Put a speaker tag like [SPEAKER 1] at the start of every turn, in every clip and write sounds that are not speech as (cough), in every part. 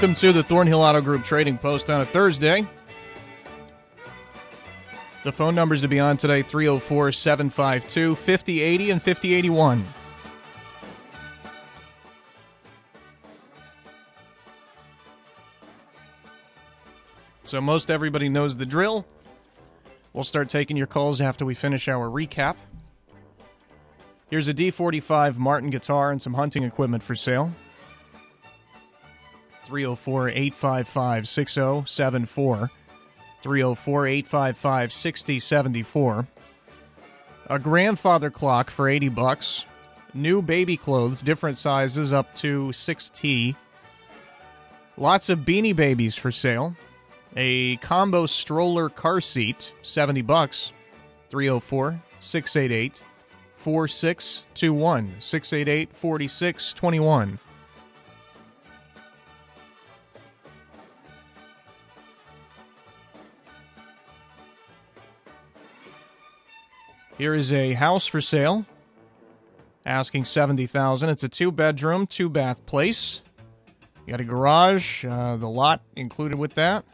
[SPEAKER 1] Welcome to the Thornhill Auto Group Trading Post on a Thursday. The phone numbers to be on today 304 752 5080 and 5081. So, most everybody knows the drill. We'll start taking your calls after we finish our recap. Here's a D45 Martin guitar and some hunting equipment for sale. 304 855 6074. 304 855 6074. A grandfather clock for 80 bucks. New baby clothes, different sizes up to 6T. Lots of beanie babies for sale. A combo stroller car seat, 70 bucks. 304 688 4621 688 4621. Here is a house for sale. Asking 70,000. It's a two bedroom, two bath place. You got a garage, uh, the lot included with that.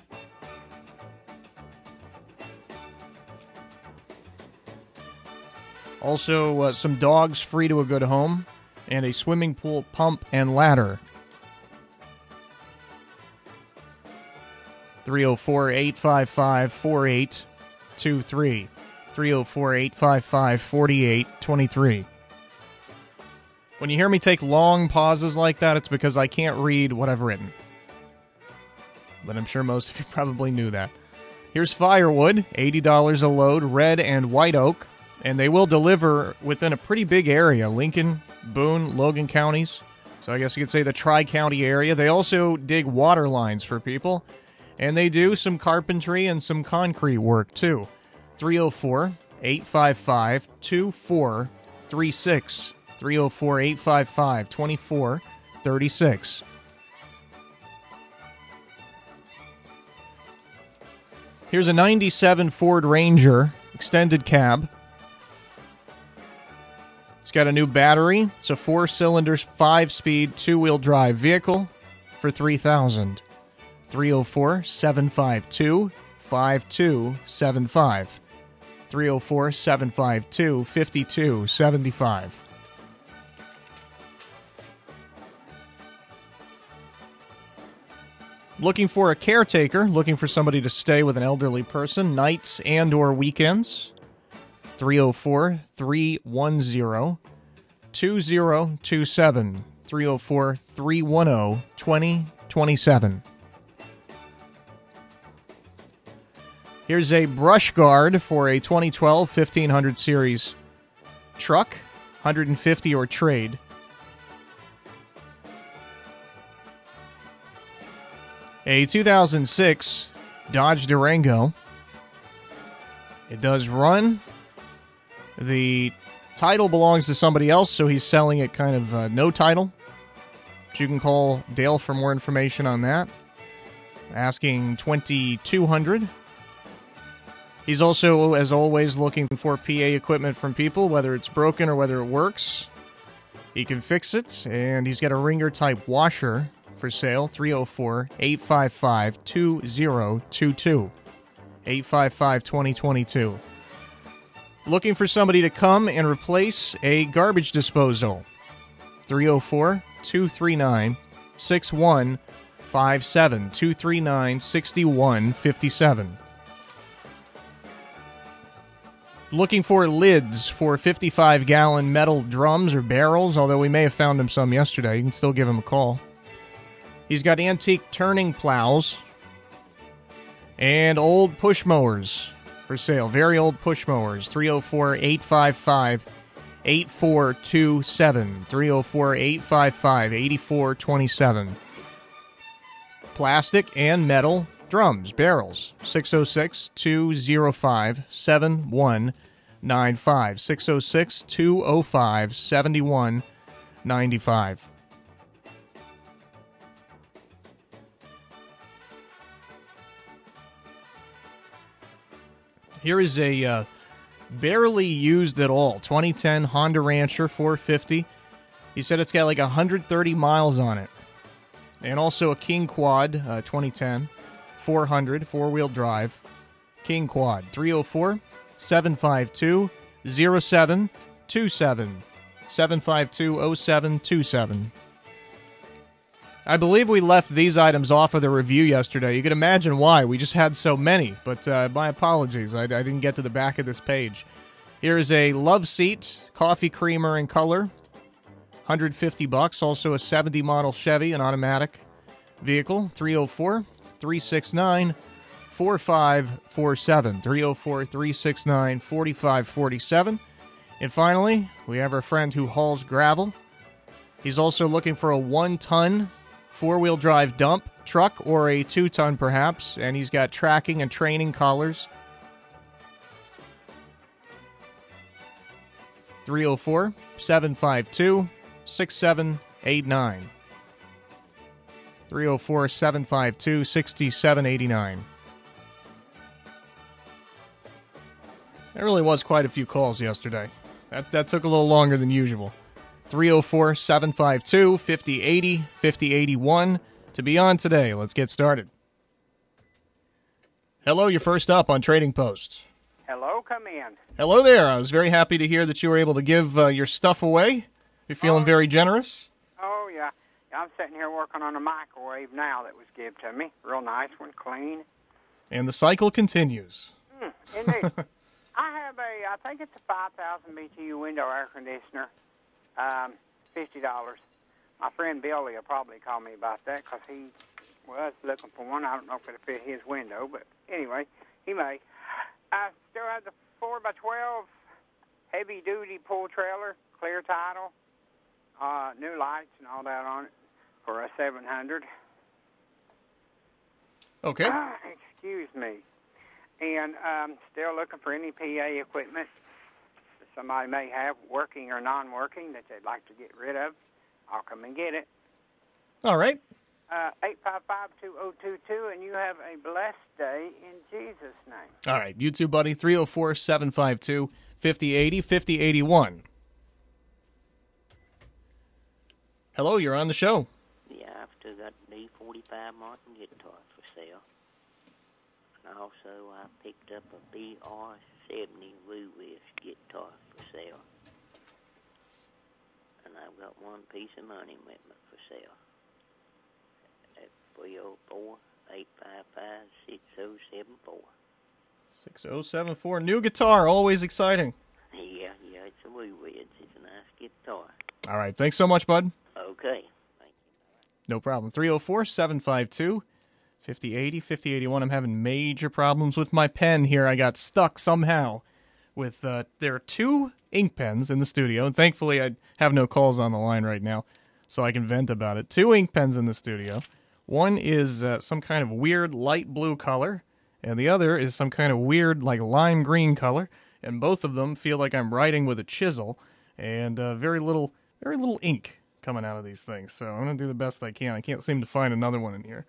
[SPEAKER 1] Also, uh, some dogs free to a good home, and a swimming pool pump and ladder. 304 855 4823. 304 855 4823. When you hear me take long pauses like that, it's because I can't read what I've written. But I'm sure most of you (laughs) probably knew that. Here's firewood, $80 a load, red and white oak, and they will deliver within a pretty big area Lincoln, Boone, Logan counties. So I guess you could say the Tri County area. They also dig water lines for people, and they do some carpentry and some concrete work too. 304 855 2436. 304 855 2436. Here's a 97 Ford Ranger extended cab. It's got a new battery. It's a four cylinder, five speed, two wheel drive vehicle for 3000 304 752 5275. 304 752 5275. Looking for a caretaker, looking for somebody to stay with an elderly person, nights and or weekends. 304 310 2027. 304 310 2027. Here's a brush guard for a 2012 1500 series truck, 150 or trade. A 2006 Dodge Durango. It does run. The title belongs to somebody else, so he's selling it kind of uh, no title. But you can call Dale for more information on that. Asking 2200 He's also, as always, looking for PA equipment from people, whether it's broken or whether it works. He can fix it, and he's got a ringer type washer for sale 304 855 2022. 855 2022. Looking for somebody to come and replace a garbage disposal 304 239 6157. 239 6157. Looking for lids for 55 gallon metal drums or barrels, although we may have found him some yesterday. You can still give him a call. He's got antique turning plows and old push mowers for sale. Very old push mowers. 304 855 8427. 304 855 8427. Plastic and metal drums, barrels. 606 205 7195. 606 205 7195. Here is a uh, barely used at all 2010 Honda Rancher 450. He said it's got like 130 miles on it. and also a King Quad uh, 2010, 400, four wheel drive. King Quad, 304 752 0727. 752 0727. I believe we left these items off of the review yesterday. You can imagine why. We just had so many, but uh, my apologies. I, I didn't get to the back of this page. Here is a love seat, coffee creamer in color, 150 bucks. Also a 70 model Chevy, an automatic vehicle, 304 369 4547. 304 369 4547. And finally, we have our friend who hauls gravel. He's also looking for a one ton four wheel drive dump truck or a two ton perhaps, and he's got tracking and training collars. 304 752 6789. 304 752 6789. There really was quite a few calls yesterday. That, that took a little longer than usual. 304 752 5080 5081 to be on today. Let's get started. Hello, you're first up on Trading Post.
[SPEAKER 2] Hello, come in.
[SPEAKER 1] Hello there. I was very happy to hear that you were able to give uh, your stuff away. You're feeling
[SPEAKER 2] Oh.
[SPEAKER 1] very generous.
[SPEAKER 2] Oh, yeah. I'm sitting here working on a microwave now that was given to me. Real nice one, clean.
[SPEAKER 1] And the cycle continues.
[SPEAKER 2] Hmm, indeed. (laughs) I have a, I think it's a 5,000 BTU window air conditioner, um, $50. My friend Billy will probably call me about that because he was looking for one. I don't know if it'll fit his window, but anyway, he may. I still have the 4x12 heavy duty pull trailer, clear title, uh, new lights and all that on it for a 700.
[SPEAKER 1] Okay.
[SPEAKER 2] Ah, (coughs) excuse me. And um, still looking for any PA equipment that somebody may have, working or non-working, that they'd like to get rid of. I'll come and get it.
[SPEAKER 1] All right.
[SPEAKER 2] Uh, 855-2022, and you have a blessed day in Jesus' name.
[SPEAKER 1] All right. You too, buddy. 304 752 5080 5081. Hello, you're on the show.
[SPEAKER 3] Yeah, I've still got the D45 Martin guitar for sale. Also, I picked up a BR70 Woo Wish guitar for sale. And I've got one piece of money with me for sale. At 304 855 6074.
[SPEAKER 1] 6074. New guitar. Always exciting.
[SPEAKER 3] Yeah, yeah, it's a Woo Wish. It's a nice guitar.
[SPEAKER 1] All right. Thanks so much, bud.
[SPEAKER 3] Okay. Thank you.
[SPEAKER 1] No problem. 304 752 5080 5081. I'm having major problems with my pen here. I got stuck somehow with. Uh, there are two ink pens in the studio, and thankfully I have no calls on the line right now, so I can vent about it. Two ink pens in the studio. One is uh, some kind of weird light blue color, and the other is some kind of weird, like lime green color, and both of them feel like I'm writing with a chisel, and uh, very little, very little ink coming out of these things. So I'm gonna do the best I can. I can't seem to find another one in here.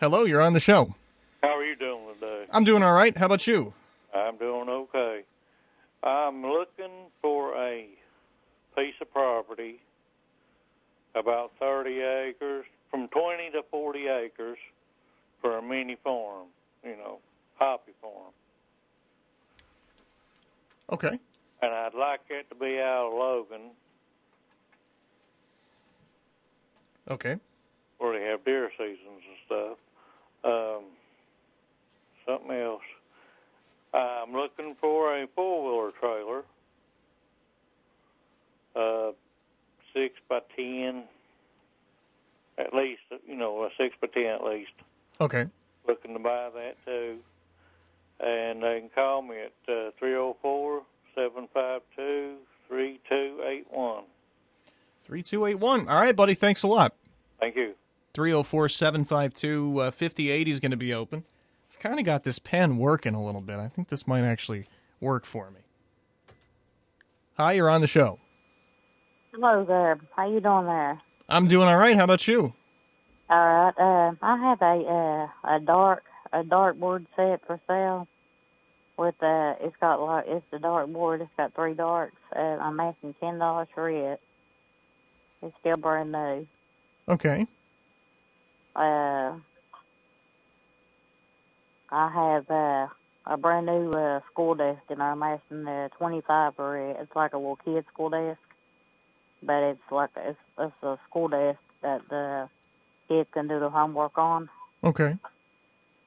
[SPEAKER 1] Hello, you're on the show.
[SPEAKER 4] How are you doing today?
[SPEAKER 1] I'm doing all right. How about you?
[SPEAKER 4] I'm doing okay. I'm looking for a piece of property about 30 acres, from 20 to 40 acres, for a mini farm, you know, hoppy farm.
[SPEAKER 1] Okay.
[SPEAKER 4] And I'd like it to be out of Logan,
[SPEAKER 1] Okay.
[SPEAKER 4] Where they have deer seasons and stuff. Um, something else. I'm looking for a four wheeler trailer, uh, six by ten, at least. You know, a six by ten at least.
[SPEAKER 1] Okay.
[SPEAKER 4] Looking to buy that too, and they can call me at uh, three zero four seven five two three two eight one.
[SPEAKER 1] 3281. All right, buddy. Thanks a lot.
[SPEAKER 4] Thank you.
[SPEAKER 1] 304 752 uh, 5080 is going to be open. I've kind of got this pen working a little bit. I think this might actually work for me. Hi, you're on the show.
[SPEAKER 5] Hello there. How you doing there?
[SPEAKER 1] I'm doing all right. How about you?
[SPEAKER 5] All right. Uh, I have a uh, a dark a dartboard set for sale. With uh, it's got like it's the dartboard. It's got three darks. Uh, I'm asking ten dollars for it. It's still brand new.
[SPEAKER 1] Okay.
[SPEAKER 5] Uh, I have uh, a brand new uh, school desk, and I'm asking the 25 for it. It's like a little kid school desk, but it's like it's it's a school desk that the kids can do the homework on.
[SPEAKER 1] Okay.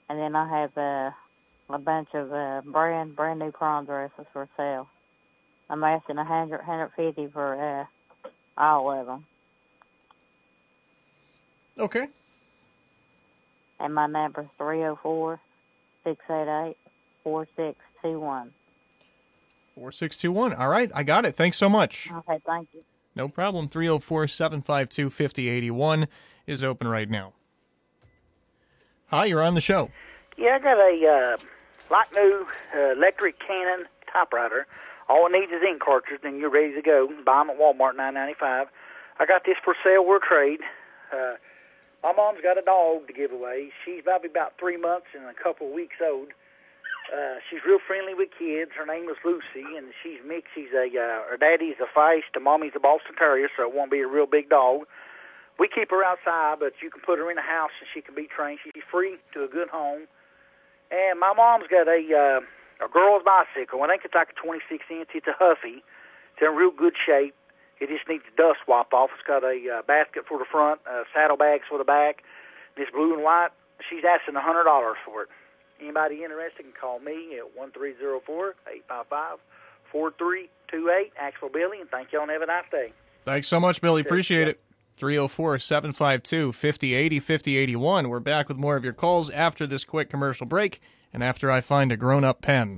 [SPEAKER 5] And then I have uh, a bunch of uh, brand brand new prom dresses for sale. I'm asking a hundred hundred fifty for uh, all of them.
[SPEAKER 1] Okay.
[SPEAKER 5] And my number's three zero four six eight eight four six two one.
[SPEAKER 1] 4621. All right, I got it. Thanks so much.
[SPEAKER 5] Okay, thank you.
[SPEAKER 1] No problem. 304 752 5081 is open right now. Hi, you're on the show.
[SPEAKER 6] Yeah, I got a uh, like new uh, electric Canon typewriter. All it needs is ink cartridge, and you're ready to go. Buy them at Walmart, nine ninety five. I got this for sale or trade. Uh, my mom's got a dog to give away. She's probably about three months and a couple of weeks old. Uh, she's real friendly with kids. Her name is Lucy, and she's mixed. She's a uh, her daddy's a feist, and mommy's a Boston Terrier, so it won't be a real big dog. We keep her outside, but you can put her in a house and she can be trained. She's free to a good home. And my mom's got a uh, a girl's bicycle. I think it's like a 26 inch. It's a Huffy. It's in real good shape. It just needs dust wiped off. It's got a uh, basket for the front, uh, saddlebags for the back. It's blue and white. She's asking a hundred dollars for it. Anybody interested can call me at one three zero four eight five five four three two eight. For Billy, and thank y'all and have a nice day.
[SPEAKER 1] Thanks so much, Billy. Appreciate it. 304 752 5080 5081. We're back with more of your calls after this quick commercial break and after I find a grown up pen.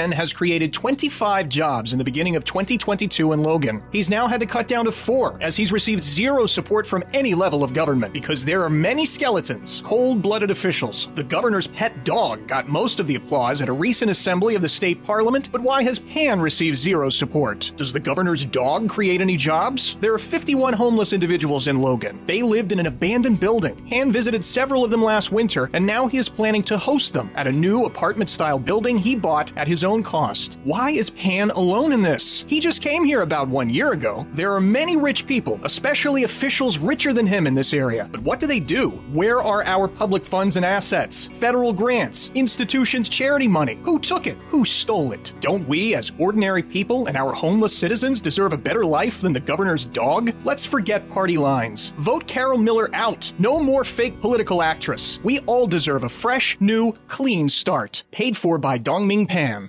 [SPEAKER 1] Has created 25 jobs in the beginning of 2022 in Logan. He's now had to cut down to four as he's received zero support from any level of government because there are many skeletons, cold blooded officials. The governor's pet dog got most of the applause at a recent assembly of the state parliament, but why has Pan received zero support? Does the governor's dog create any jobs? There are 51 homeless individuals in Logan. They lived in an abandoned building. Pan visited several of them last winter, and now he is planning to host them at a new apartment style building he bought at his own cost. Why is Pan alone in this? He just came here about one year ago. There are many rich people, especially officials richer than him in this area. But what do they do? Where are our public funds and assets? Federal grants, institutions, charity money? Who took it? Who stole it? Don't we, as ordinary people and our homeless citizens, deserve a better life than the governor's dog? Let's forget party lines. Vote Carol Miller out. No more fake political actress. We all deserve a fresh, new, clean start. Paid for by Dongming Pan.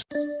[SPEAKER 1] News.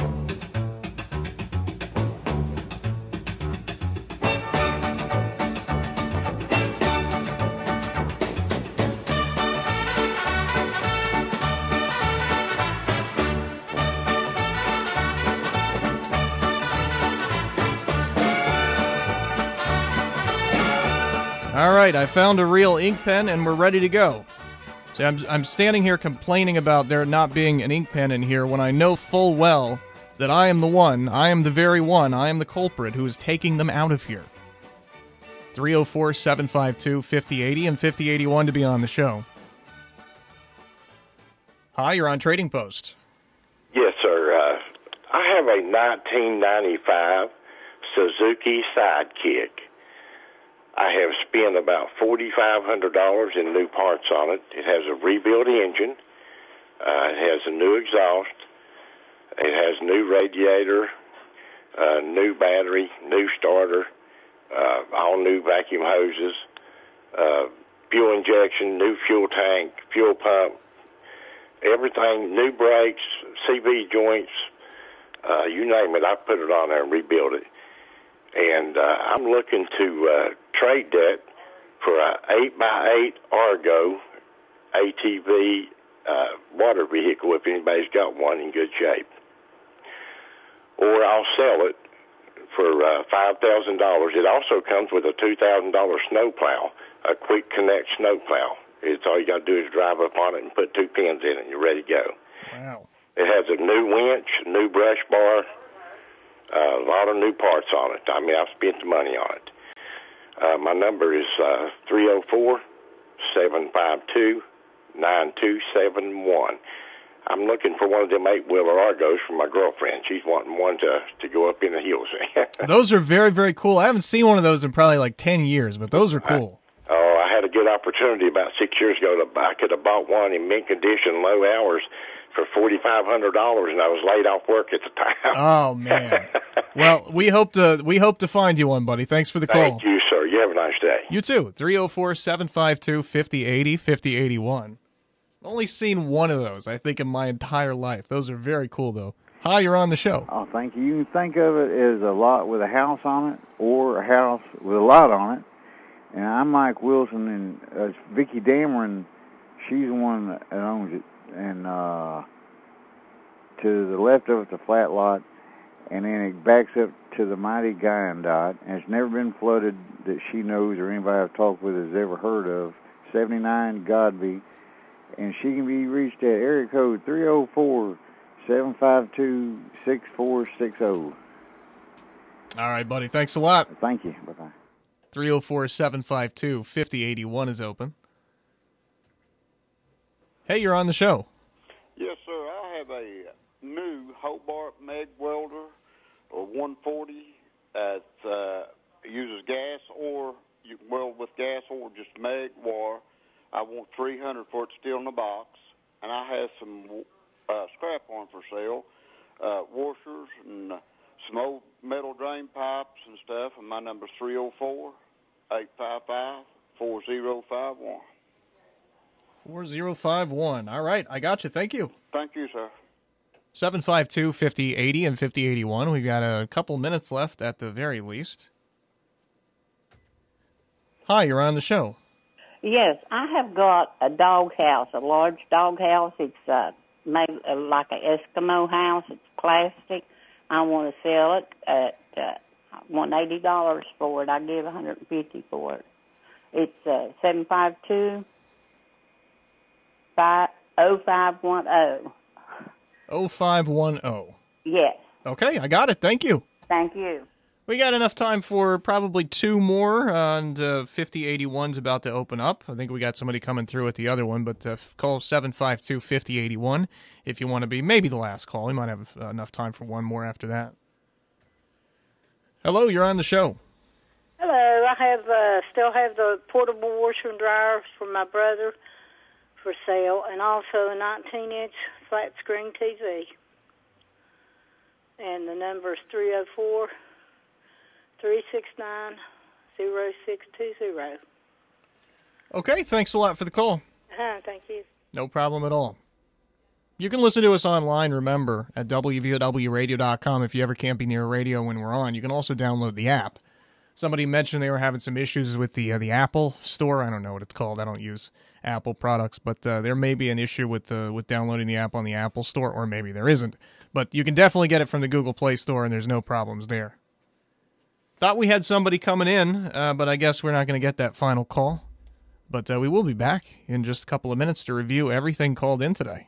[SPEAKER 1] Right, I found a real ink pen and we're ready to go. See, I'm, I'm standing here complaining about there not being an ink pen in here when I know full well that I am the one, I am the very one, I am the culprit who is taking them out of here. 304 752 5080 and 5081 to be on the show. Hi, you're on Trading Post.
[SPEAKER 7] Yes, sir. Uh, I have a 1995 Suzuki Sidekick. I have spent about $4,500 in new parts on it. It has a rebuilt engine. Uh, it has a new exhaust. It has new radiator, uh, new battery, new starter, uh, all new vacuum hoses, uh, fuel injection, new fuel tank, fuel pump, everything, new brakes, CV joints, uh, you name it. I put it on there and rebuilt it. And uh, I'm looking to uh, trade that for a eight by eight Argo ATV uh, water vehicle if anybody's got one in good shape. Or I'll sell it for uh, five thousand dollars. It also comes with a two thousand dollar snowplow, a quick connect snowplow. It's all you got to do is drive up on it and put two pins in it, and you're ready to go.
[SPEAKER 1] Wow.
[SPEAKER 7] It has a new winch, new brush bar, uh, a lot of new parts on it. I mean, I've spent the money on it. Uh, my number is uh, three zero four seven five two nine two seven one. I'm looking for one of them eight wheeler Argos for my girlfriend. She's wanting one to to go up in the hills. (laughs)
[SPEAKER 1] Those are very, very cool. I haven't seen one of those in probably like 10 years, but those are cool.
[SPEAKER 7] Oh, I had a good opportunity about six years ago to buy. I could have bought one in mint condition, low hours, for forty five hundred dollars, and I was laid off work at the time.
[SPEAKER 1] Oh, man. (laughs) well, we hope to we hope to find you one, buddy. Thanks for the call.
[SPEAKER 7] Thank you, sir. You have a nice day.
[SPEAKER 1] You too. 304 752 5080 5081. Only seen one of those, I think, in my entire life. Those are very cool, though. Hi, you're on the show.
[SPEAKER 8] Oh, thank you. You can think of it as a lot with a house on it or a house with a lot on it. And I'm Mike Wilson, and uh, it's Vicky Dameron. She's the one that owns it. And uh, to the left of it's a flat lot, and then it backs up to the mighty Dot, and it's never been flooded that she knows or anybody I've talked with has ever heard of. 79 Godby, and she can be reached at area code 304 752 6460.
[SPEAKER 1] All right, buddy. Thanks a lot.
[SPEAKER 8] Thank you. Bye bye.
[SPEAKER 1] 304 752 5081 is open. Hey, you're on the show.
[SPEAKER 9] Yes, sir. I have a new Hobart MIG welder, or 140. It uh, uses gas, or you can weld with gas, or just MIG wire. I want 300 for it still in the box, and I have some uh, scrap on for sale, uh, washers and some old metal drain pipes and stuff. And my number's 304 855 4051.
[SPEAKER 1] 4051. All right, I got you. Thank you.
[SPEAKER 9] Thank you, sir.
[SPEAKER 1] 752 5080 and 5081. We've got a couple minutes left at the very least. Hi, you're on the show.
[SPEAKER 10] Yes, I have got a dog house, a large dog house. It's uh, made uh, like an Eskimo house. It's plastic. I want to sell it at uh, want eighty dollars for it. I give a hundred and fifty for it. It's uh, seven five two five oh five one oh.
[SPEAKER 1] 0510.
[SPEAKER 10] Yes,
[SPEAKER 1] Okay, I got it. Thank you.
[SPEAKER 10] thank you.
[SPEAKER 1] We got enough time for probably two more, uh, and uh, 5081's about to open up. I think we got somebody coming through at the other one, but uh, call 752 5081 if you want to be maybe the last call. We might have uh, enough time for one more after that. Hello, you're on the show.
[SPEAKER 11] Hello, I have uh, still have the portable washer and dryer from my brother for sale, and also a 19-inch flat screen TV. And the number is 304 369 0620.
[SPEAKER 1] Okay, thanks a lot for the call.
[SPEAKER 11] Uh-huh, thank you.
[SPEAKER 1] No problem at all. You can listen to us online, remember, at WVOWradio.com if you ever can't be near a radio when we're on. You can also download the app. Somebody mentioned they were having some issues with the uh, the Apple store. I don't know what it's called. I don't use Apple products, but uh, there may be an issue with uh, with downloading the app on the Apple store, or maybe there isn't. But you can definitely get it from the Google Play Store, and there's no problems there. Thought we had somebody coming in, uh, but I guess we're not going to get that final call. But uh, we will be back in just a couple of minutes to review everything called in today.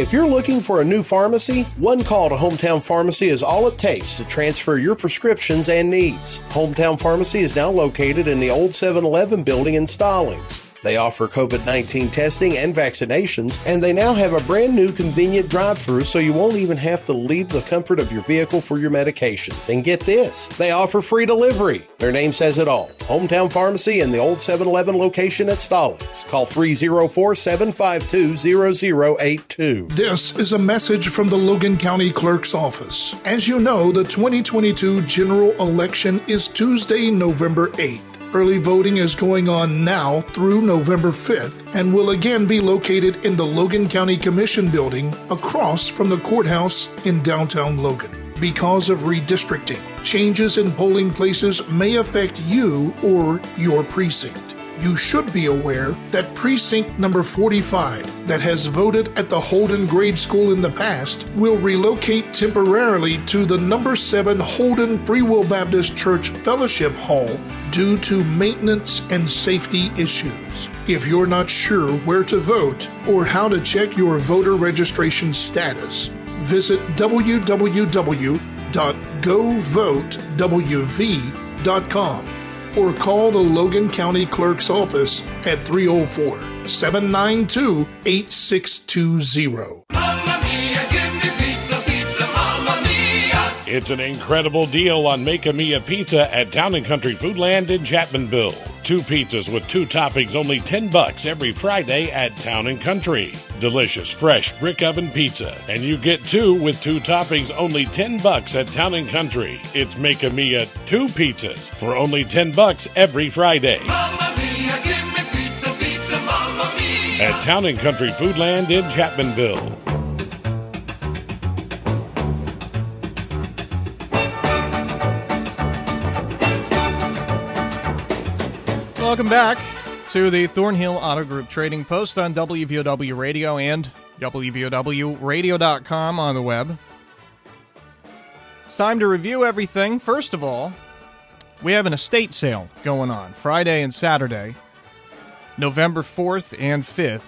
[SPEAKER 12] If you're looking for a new pharmacy, one call to Hometown Pharmacy is all it takes to transfer your prescriptions and needs. Hometown Pharmacy is now located in the old 7 Eleven building in Stollings. They offer COVID 19 testing and vaccinations, and they now have a brand new convenient drive through so you won't even have to leave the comfort of your vehicle for your medications. And get this they offer free delivery. Their name says it all Hometown Pharmacy in the old 7 Eleven location at Stollings. Call 304 752 0082.
[SPEAKER 13] This is a message from the Logan County Clerk's Office. As you know, the 2022 general election is Tuesday, November 8th. Early voting is going on now through November 5th and will again be located in the Logan County Commission building across from the courthouse in downtown Logan. Because of redistricting, changes in polling places may affect you or your precinct you should be aware that precinct number 45 that has voted at the Holden Grade School in the past will relocate temporarily to the number 7 Holden Free Will Baptist Church Fellowship Hall due to maintenance and safety issues. If you're not sure where to vote or how to check your voter registration status, visit www.govotewv.com or call the Logan County Clerk's Office at 304 792 8620.
[SPEAKER 14] It's an incredible deal on Make a Mia Pizza at Town and Country Foodland in Chapmanville. Two pizzas with two toppings, only 10 bucks every Friday at Town and Country. Delicious, fresh brick oven pizza. And you get two with two toppings, only 10 bucks at Town and Country. It's Make a Mia two pizzas for only 10 bucks every Friday.
[SPEAKER 15] Mama Mia, give me Pizza, pizza,
[SPEAKER 14] At Town and Country Foodland in Chapmanville.
[SPEAKER 1] Welcome back to the Thornhill Auto Group Trading Post on WVOW Radio and WVOWradio.com on the web. It's time to review everything. First of all, we have an estate sale going on Friday and Saturday, November 4th and 5th.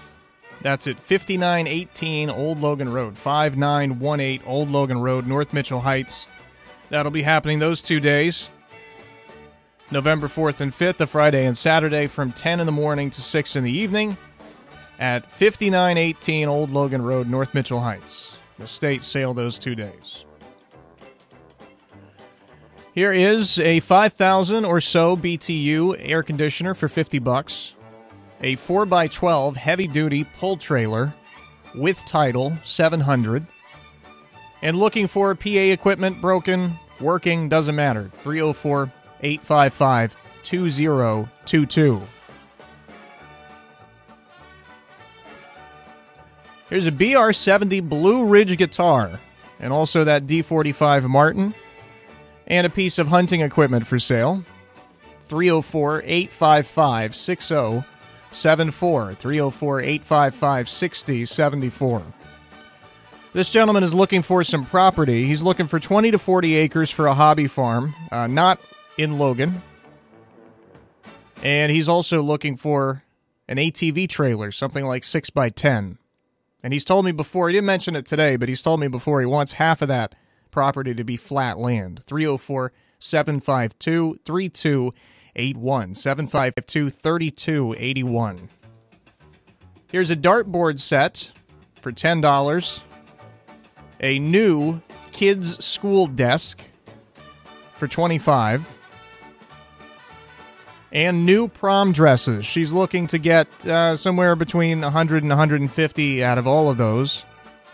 [SPEAKER 1] That's at 5918 Old Logan Road, 5918 Old Logan Road, North Mitchell Heights. That'll be happening those two days. November 4th and 5th, a Friday and Saturday from 10 in the morning to 6 in the evening at 5918 Old Logan Road, North Mitchell Heights. The state sale those two days. Here is a 5000 or so BTU air conditioner for 50 bucks. A 4x12 heavy duty pull trailer with title 700. And looking for PA equipment broken, working, doesn't matter. 304 855 2022. Here's a BR70 Blue Ridge guitar, and also that D45 Martin, and a piece of hunting equipment for sale. 304 855 6074. 304 855 6074. This gentleman is looking for some property. He's looking for 20 to 40 acres for a hobby farm, uh, not in Logan. And he's also looking for an ATV trailer, something like 6 by 10 And he's told me before, he didn't mention it today, but he's told me before he wants half of that property to be flat land. 304 752 3281. 752 3281. Here's a dartboard set for $10. A new kids' school desk for 25 and new prom dresses. She's looking to get uh, somewhere between 100 and 150 out of all of those.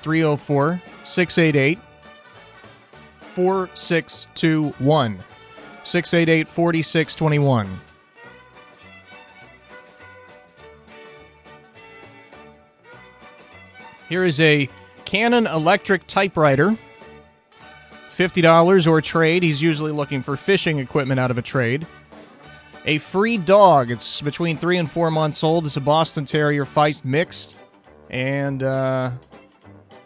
[SPEAKER 1] 304 688 4621. 688 4621. Here is a Canon electric typewriter. $50 or trade. He's usually looking for fishing equipment out of a trade. A free dog. It's between three and four months old. It's a Boston Terrier Feist mixed. And uh,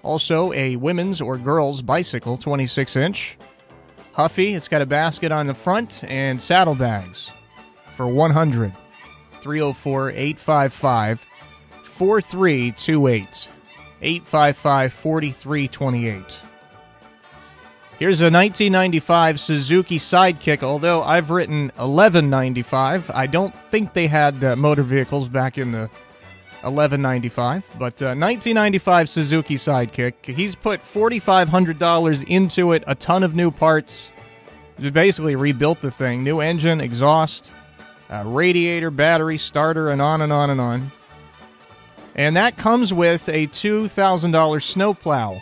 [SPEAKER 1] also a women's or girls bicycle, 26 inch. Huffy. It's got a basket on the front and saddlebags for 100 304 855 4328. 855 4328. Here's a 1995 Suzuki Sidekick. Although I've written 1195, I don't think they had uh, motor vehicles back in the 1195. But uh, 1995 Suzuki Sidekick. He's put $4,500 into it, a ton of new parts. Basically rebuilt the thing. New engine, exhaust, uh, radiator, battery, starter, and on and on and on. And that comes with a $2,000 snowplow.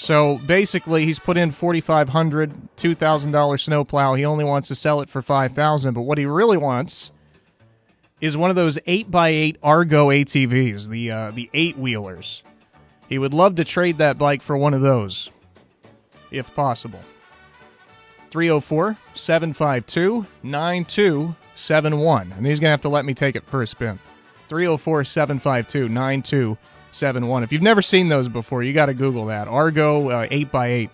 [SPEAKER 1] So basically, he's put in $4,500, $2,000 snowplow. He only wants to sell it for 5000 But what he really wants is one of those 8x8 Argo ATVs, the, uh, the eight wheelers. He would love to trade that bike for one of those, if possible. 304 752 9271. And he's going to have to let me take it for a spin. 304 752 9271. If you've never seen those before, you got to Google that. Argo uh, 8x8.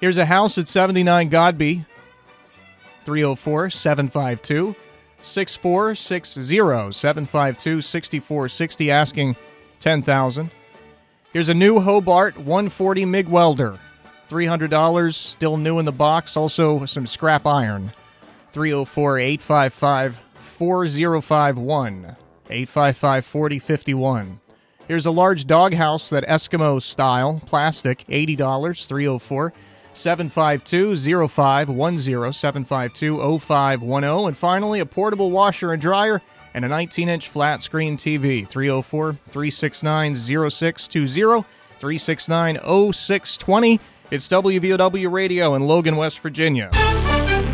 [SPEAKER 1] Here's a house at 79 Godby. 304 752 6460. 752 6460 asking 10000 Here's a new Hobart 140 MIG welder. $300, still new in the box. Also, some scrap iron. 304 855 4051. 855 4051. Here's a large doghouse, that Eskimo style, plastic, $80, 304 752 0510 752 0510. And finally, a portable washer and dryer and a 19 inch flat screen TV, 304 369 0620 369 0620. It's WVOW Radio in Logan, West Virginia.